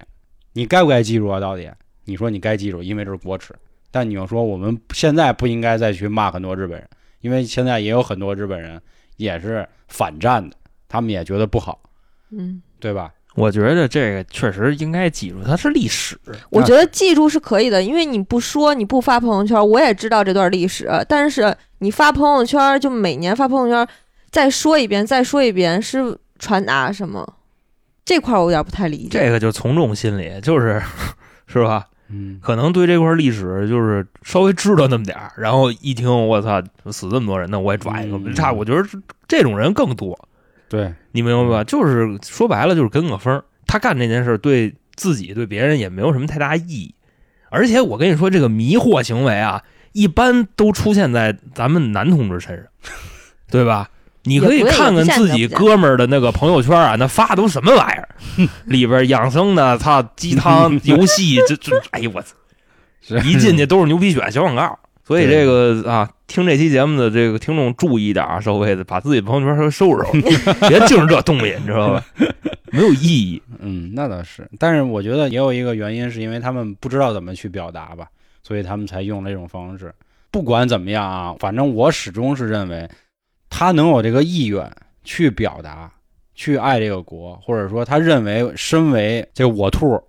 你该不该记住啊？到底你说你该记住，因为这是国耻，但你要说我们现在不应该再去骂很多日本人，因为现在也有很多日本人也是反战的，他们也觉得不好，嗯，对吧？我觉得这个确实应该记住，它是历史。我觉得记住是可以的，因为你不说，你不发朋友圈，我也知道这段历史。但是你发朋友圈，就每年发朋友圈，再说一遍，再说一遍，是传达什么？这块儿我有点不太理解。这个就从众心理，就是 是吧？嗯，可能对这块历史就是稍微知道那么点儿，然后一听我操死这么多人，那我也抓一个。嗯差，我觉得这种人更多，对，你明白吧？就是说白了就是跟个风。他干这件事儿对自己对别人也没有什么太大意义，而且我跟你说，这个迷惑行为啊，一般都出现在咱们男同志身上，对吧？你可以看看自己哥们儿的那个朋友圈啊，那发的都什么玩意儿？里边养生的，操鸡汤、游戏，这这，哎呦我操！一进去都是牛皮癣小广告。所以这个啊，听这期节目的这个听众注意点啊，稍微的把自己朋友圈稍微收拾收拾，别净是这东西，你知道吧？没有意义。嗯，那倒是，但是我觉得也有一个原因，是因为他们不知道怎么去表达吧，所以他们才用这种方式。不管怎么样啊，反正我始终是认为，他能有这个意愿去表达，去爱这个国，或者说他认为身为这个我兔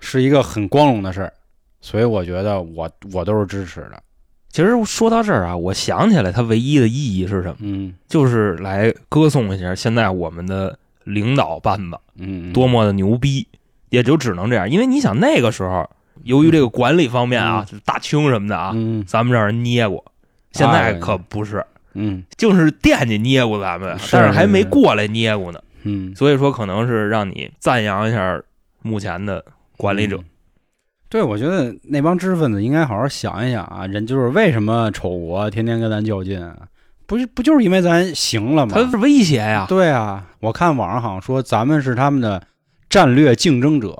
是一个很光荣的事儿，所以我觉得我我都是支持的。其实说到这儿啊，我想起来它唯一的意义是什么？嗯就是来歌颂一下现在我们的领导班子嗯，多么的牛逼，也就只能这样。因为你想那个时候，由于这个管理方面啊，就是大清什么的啊，嗯咱们让人捏过，现在可不是，嗯就是惦记捏过咱们，但是还没过来捏过呢。嗯，所以说，可能是让你赞扬一下目前的管理者嗯。对，我觉得那帮知识分子应该好好想一想啊，人就是为什么丑国天天跟咱较劲啊？不是不就是因为咱行了吗？他是威胁呀，对啊，我看网上好像说咱们是他们的战略竞争者，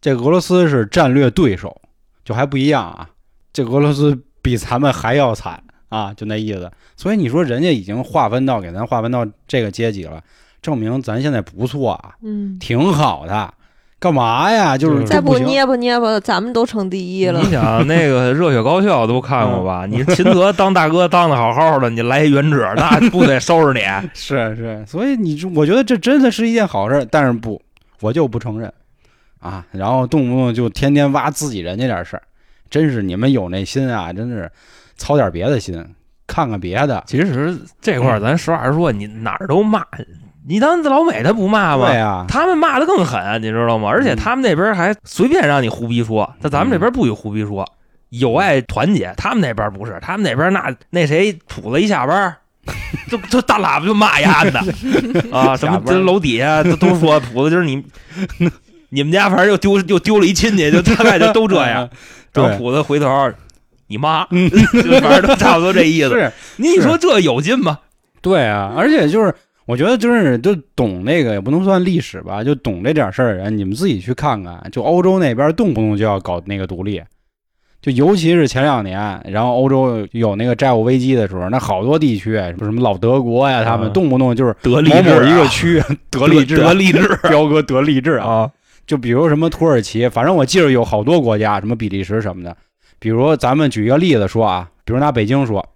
这个俄罗斯是战略对手，就还不一样啊。这个俄罗斯比咱们还要惨啊，就那意思。所以你说人家已经划分到给咱划分到这个阶级了，证明咱现在不错啊，嗯，挺好的。干嘛呀？就是再不捏吧捏吧，咱们都成第一了你。想 那个热血高校都看过吧？你秦泽当大哥当的好好的，你来一原者，那不得收拾你？是是，所以你我觉得这真的是一件好事，但是不，我就不承认啊。然后动不动就天天挖自己人家点事儿，真是你们有那心啊，真是操点别的心，看看别的。其实这块儿咱实话实说，你哪儿都骂，你当老美他不骂吗？对啊，他们骂的更狠，你知道吗？而且他们那边还随便让你胡逼说，在咱们这边不许胡逼说，友爱团结。他们那边不是，他们那边那那谁谱子一下班儿，就就大喇叭就骂丫的 啊，什么这楼底下都都说谱子就是你 你们家反正又丢又丢了一亲戚，就大概就都这样。然后对谱子回头你妈，就反正都差不多这意思。是，你说这有劲吗？对啊，而且就是我觉得就是就懂那个也不能算历史吧，就懂这点事儿的人，你们自己去看看，就欧洲那边动不动就要搞那个独立。就尤其是前两年，然后欧洲有那个债务危机的时候，那好多地区，什么老德国呀，他们嗯动不动就是得励某一个区 得励志啊，得励志彪哥得励志啊。啊，就比如什么土耳其，反正我记得有好多国家，什么比利时什么的。比如咱们举一个例子说啊，比如拿北京说，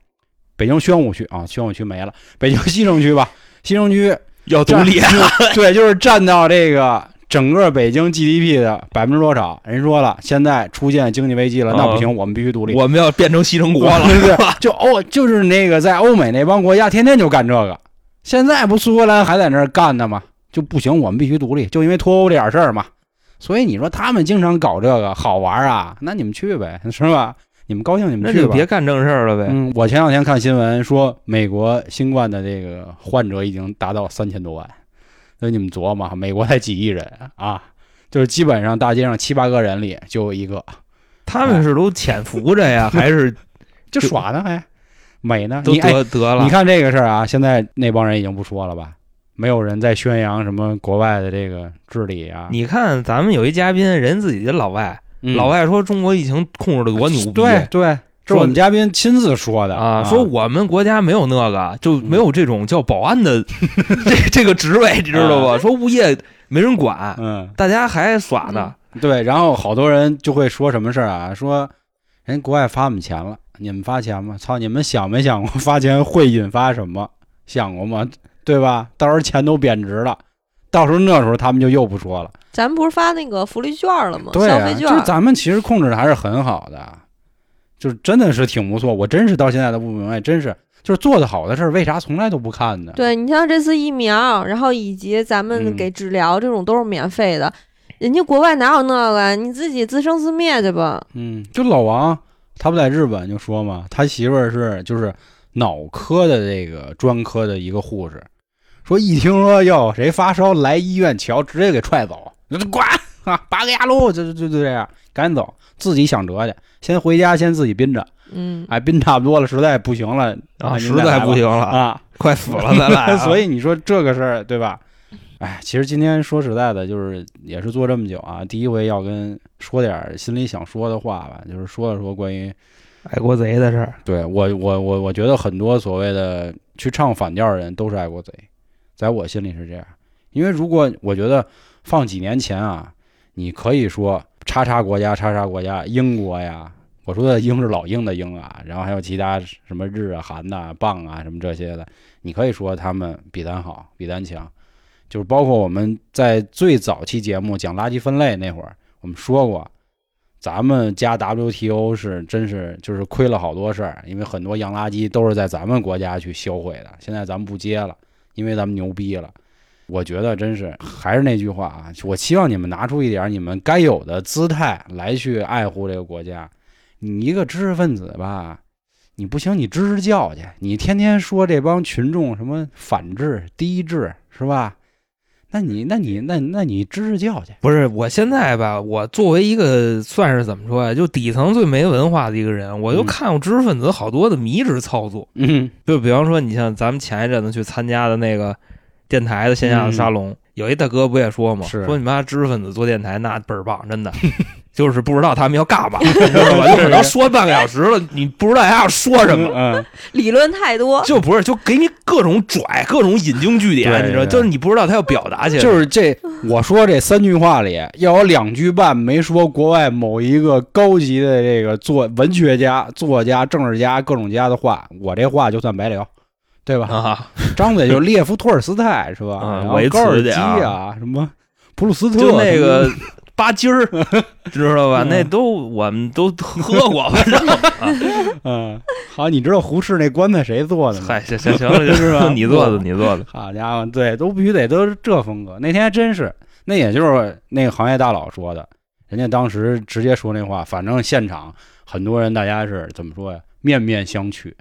北京宣武区啊，宣武区没了，北京西城区吧，西城区要独立，对，就是占到这个整个北京 GDP 的百分之多少？人说了，现在出现经济危机了，那不行，我们必须独立。我们要变成西城国了，对 吧？就欧，就是那个在欧美那帮国家，天天就干这个。现在不苏格兰还在那儿干呢吗？就不行，我们必须独立，就因为脱欧这点事儿嘛。所以你说他们经常搞这个好玩啊？那你们去呗，是吧？你们高兴你们去吧。别干正事儿了呗。嗯，我前两天看新闻说，美国新冠的这个患者已经达到三千多万。所以你们琢磨，美国才几亿人啊？就是基本上大街上七八个人里就有一个。他们是都潜伏着呀，还是就耍呢？还美呢？都得得了。你看这个事儿啊，现在那帮人已经不说了吧？没有人在宣扬什么国外的这个治理啊。你看咱们有一嘉宾，人自己的老外，老外说中国疫情控制的多牛逼。对对，这是我们嘉宾亲自说的啊，说我们国家没有那个，就没有这种叫保安的 这这个职位，你知道吧？说物业没人管，嗯，大家还耍呢。对，然后好多人就会说什么事儿啊？说人国外发我们钱了，你们发钱吗？操，你们想没想过发钱会引发什么？想过吗？对吧？到时候钱都贬值了，到时候那时候他们就又不说了。咱们不是发那个福利券了吗？对消费券，就是咱们其实控制的还是很好的，就是真的是挺不错。我真是到现在都不明白，真是就是做的好的事儿，为啥从来都不看呢？对你像这次疫苗，然后以及咱们嗯给治疗这种都是免费的，人家国外哪有那个？你自己自生自灭去吧。嗯，就老王他不在日本就说嘛，他媳妇儿是就是脑科的这个专科的一个护士，说一听说要谁发烧来医院瞧，直接给踹走，滚 啊，拔个牙路，就就就这样，赶紧走，自己想辙去，先回家先自己憋着，嗯，哎，憋差不多了，实在不行了啊，实在不行了，啊，快死了，咱俩。所以你说这个事儿对吧？哎，其实今天说实在的，就是也是做这么久啊，第一回要跟说点心里想说的话吧，就是说了说关于爱国贼的事儿，对我我我我觉得很多所谓的去唱反调的人都是爱国贼，在我心里是这样，因为如果我觉得放几年前啊，你可以说叉叉国家叉叉国家英国呀，我说的英是老鹰的鹰啊，然后还有其他什么日啊韩呐、棒啊什么这些的，你可以说他们比咱好，比咱强。就是包括我们在最早期节目讲垃圾分类那会儿，我们说过，咱们加 WTO 是真是就是亏了好多事儿，因为很多洋垃圾都是在咱们国家去销毁的，现在咱们不接了，因为咱们牛逼了。我觉得真是还是那句话啊，我希望你们拿出一点你们该有的姿态来去爱护这个国家。你一个知识分子吧，你不行，你支支教去，你天天说这帮群众什么反制、低智，是吧？那你，那你，那那你支支教去。不是，我现在吧，我作为一个算是怎么说呀，就底层最没文化的一个人，我就嗯看过知识分子好多的迷之操作。嗯就比方说，你像咱们前一阵子去参加的那个电台的线下的沙龙，有一大哥不也说吗？说你妈知识分子做电台那倍儿棒，真的，就是不知道他们要干嘛，你知道吧？就可能说半个小时了，你不知道他要说什么。嗯，理论太多，就不是，就给你各种拽，各种引经据典，你知道，就是你不知道他要表达起来，就是这，我说这三句话里要有两句半没说国外某一个高级的这个作文学家、作家、政治家、各种家的话，我这话就算白聊，对吧？啊，张嘴就是列夫·托尔斯泰 是吧？嗯然后维高尔基啊啊，什么普鲁斯特，就那个巴金儿，知道吧？嗯那都我们都喝过，反正啊嗯，好，你知道胡适那棺材谁做的吗？嗨，行行行了，是吧你做的，你做的，好家伙，对，都必须得都是这风格。那天还真是，那也就是那个行业大佬说的，人家当时直接说那话，反正现场很多人大家是怎么说呀？面面相觑，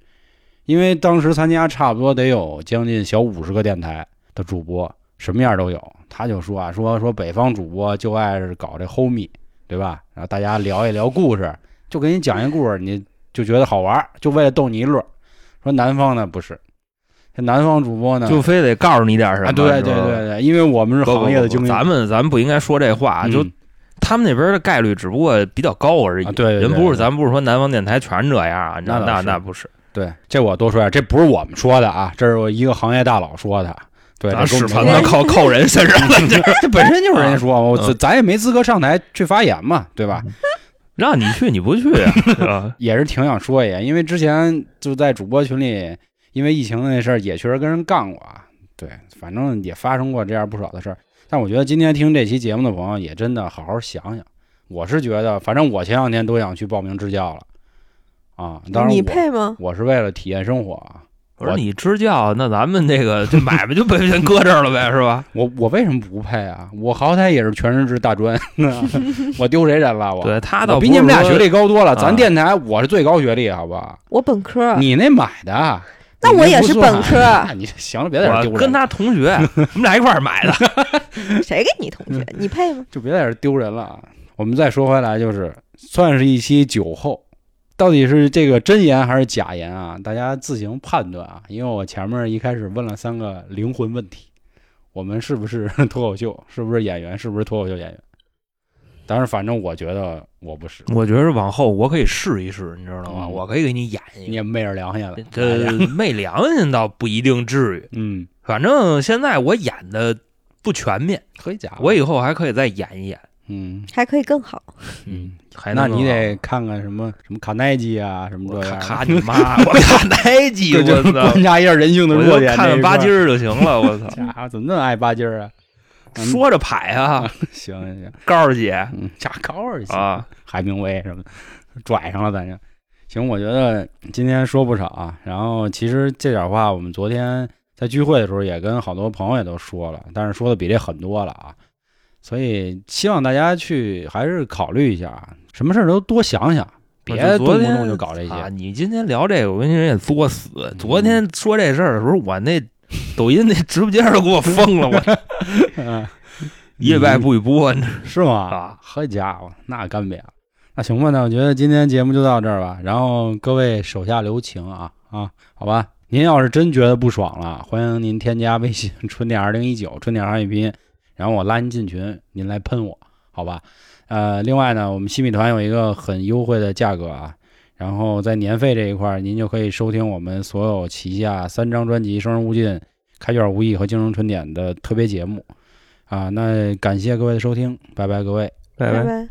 因为当时参加差不多得有将近小五十个电台的主播，什么样都有。他就说啊，说说北方主播就爱是搞这 homie，对吧？然后大家聊一聊故事，就给你讲一故事，你就觉得好玩，就为了逗你一乐。说南方呢不是，这南方主播呢就非得告诉你点什么，啊，对对对对，因为我们是行业的精英，咱们咱们不应该说这话，就嗯他们那边的概率只不过比较高而已。啊对对对人不是对咱不是说南方电台全是这样啊，那那那那不是，对，这我多说点，这不是我们说的啊，这是我一个行业大佬说的。对，这跟我们没盆子靠 靠人身上了，这这本身就是人家说，我嗯咱咱也没资格上台去发言嘛，对吧？让你去你不去？也是挺想说一下，因为之前就在主播群里，因为疫情的那事儿也确实跟人干过啊。对，反正也发生过这样不少的事儿。但我觉得今天听这期节目的朋友也真的好好想想。我是觉得，反正我前两天都想去报名支教了啊。当然你我配吗？我是为了体验生活啊。我说你支教，那咱们这个这买卖就被先搁这儿了呗，是吧？我我为什么不配啊？我好歹也是全日制大专，我丢谁人了？我对他倒比你们俩学历高多了。咱啊电台我是最高学历，好不好？我本科，你那买的，那我也是本科 那你行了，别在这丢人，我跟他同学，我们俩一块儿买的。谁跟你同学？你配吗？就别在这丢人了啊！我们再说回来，就是算是一期酒后，到底是这个真言还是假言啊？大家自行判断啊！因为我前面一开始问了三个灵魂问题，我们是不是脱口秀？是不是演员？是不是脱口秀演员？但是反正我觉得我不是，我觉得往后我可以试一试，你知道吗？嗯我可以给你演一个。你也昧着良心了。这哎昧良心倒不一定至于，嗯，反正现在我演的不全面，可以假，我以后还可以再演一演。嗯还可以更好。嗯，还那你得看看什么什么卡耐基啊，什么这样的，卡卡你妈！我看哪集？这 就是我操！观察一下人性的弱点。看看巴金儿，就行了。我操！家伙怎么那么爱巴金儿啊？嗯说着牌啊，行行行，高儿姐嗯，加高儿行，啊，海明威什么的，拽上了咱这。行，我觉得今天说不少啊。然后其实这点话，我们昨天在聚会的时候也跟好多朋友也都说了，但是说的比这很多了啊。所以希望大家去还是考虑一下啊，什么事儿都多想想，别动不动就搞这些。啊！你今天聊这个，我跟你说也作死。昨天说这事儿的时候，我那抖音那直播间都给我封了，我 嗯，一礼拜不许播，是吗？啊好家伙，那干瘪了。那行吧，那我觉得今天节目就到这儿吧。然后各位手下留情啊啊，好吧。您要是真觉得不爽了，欢迎您添加微信“春点二零一九”，春点汉语拼音，然后我拉您进群，您来喷我，好吧？呃，另外呢，我们新米团有一个很优惠的价格啊，然后在年费这一块儿，您就可以收听我们所有旗下三张专辑《生人勿近》《开卷无益》和《京城春点》的特别节目啊。那感谢各位的收听，拜拜，各位。拜拜拜。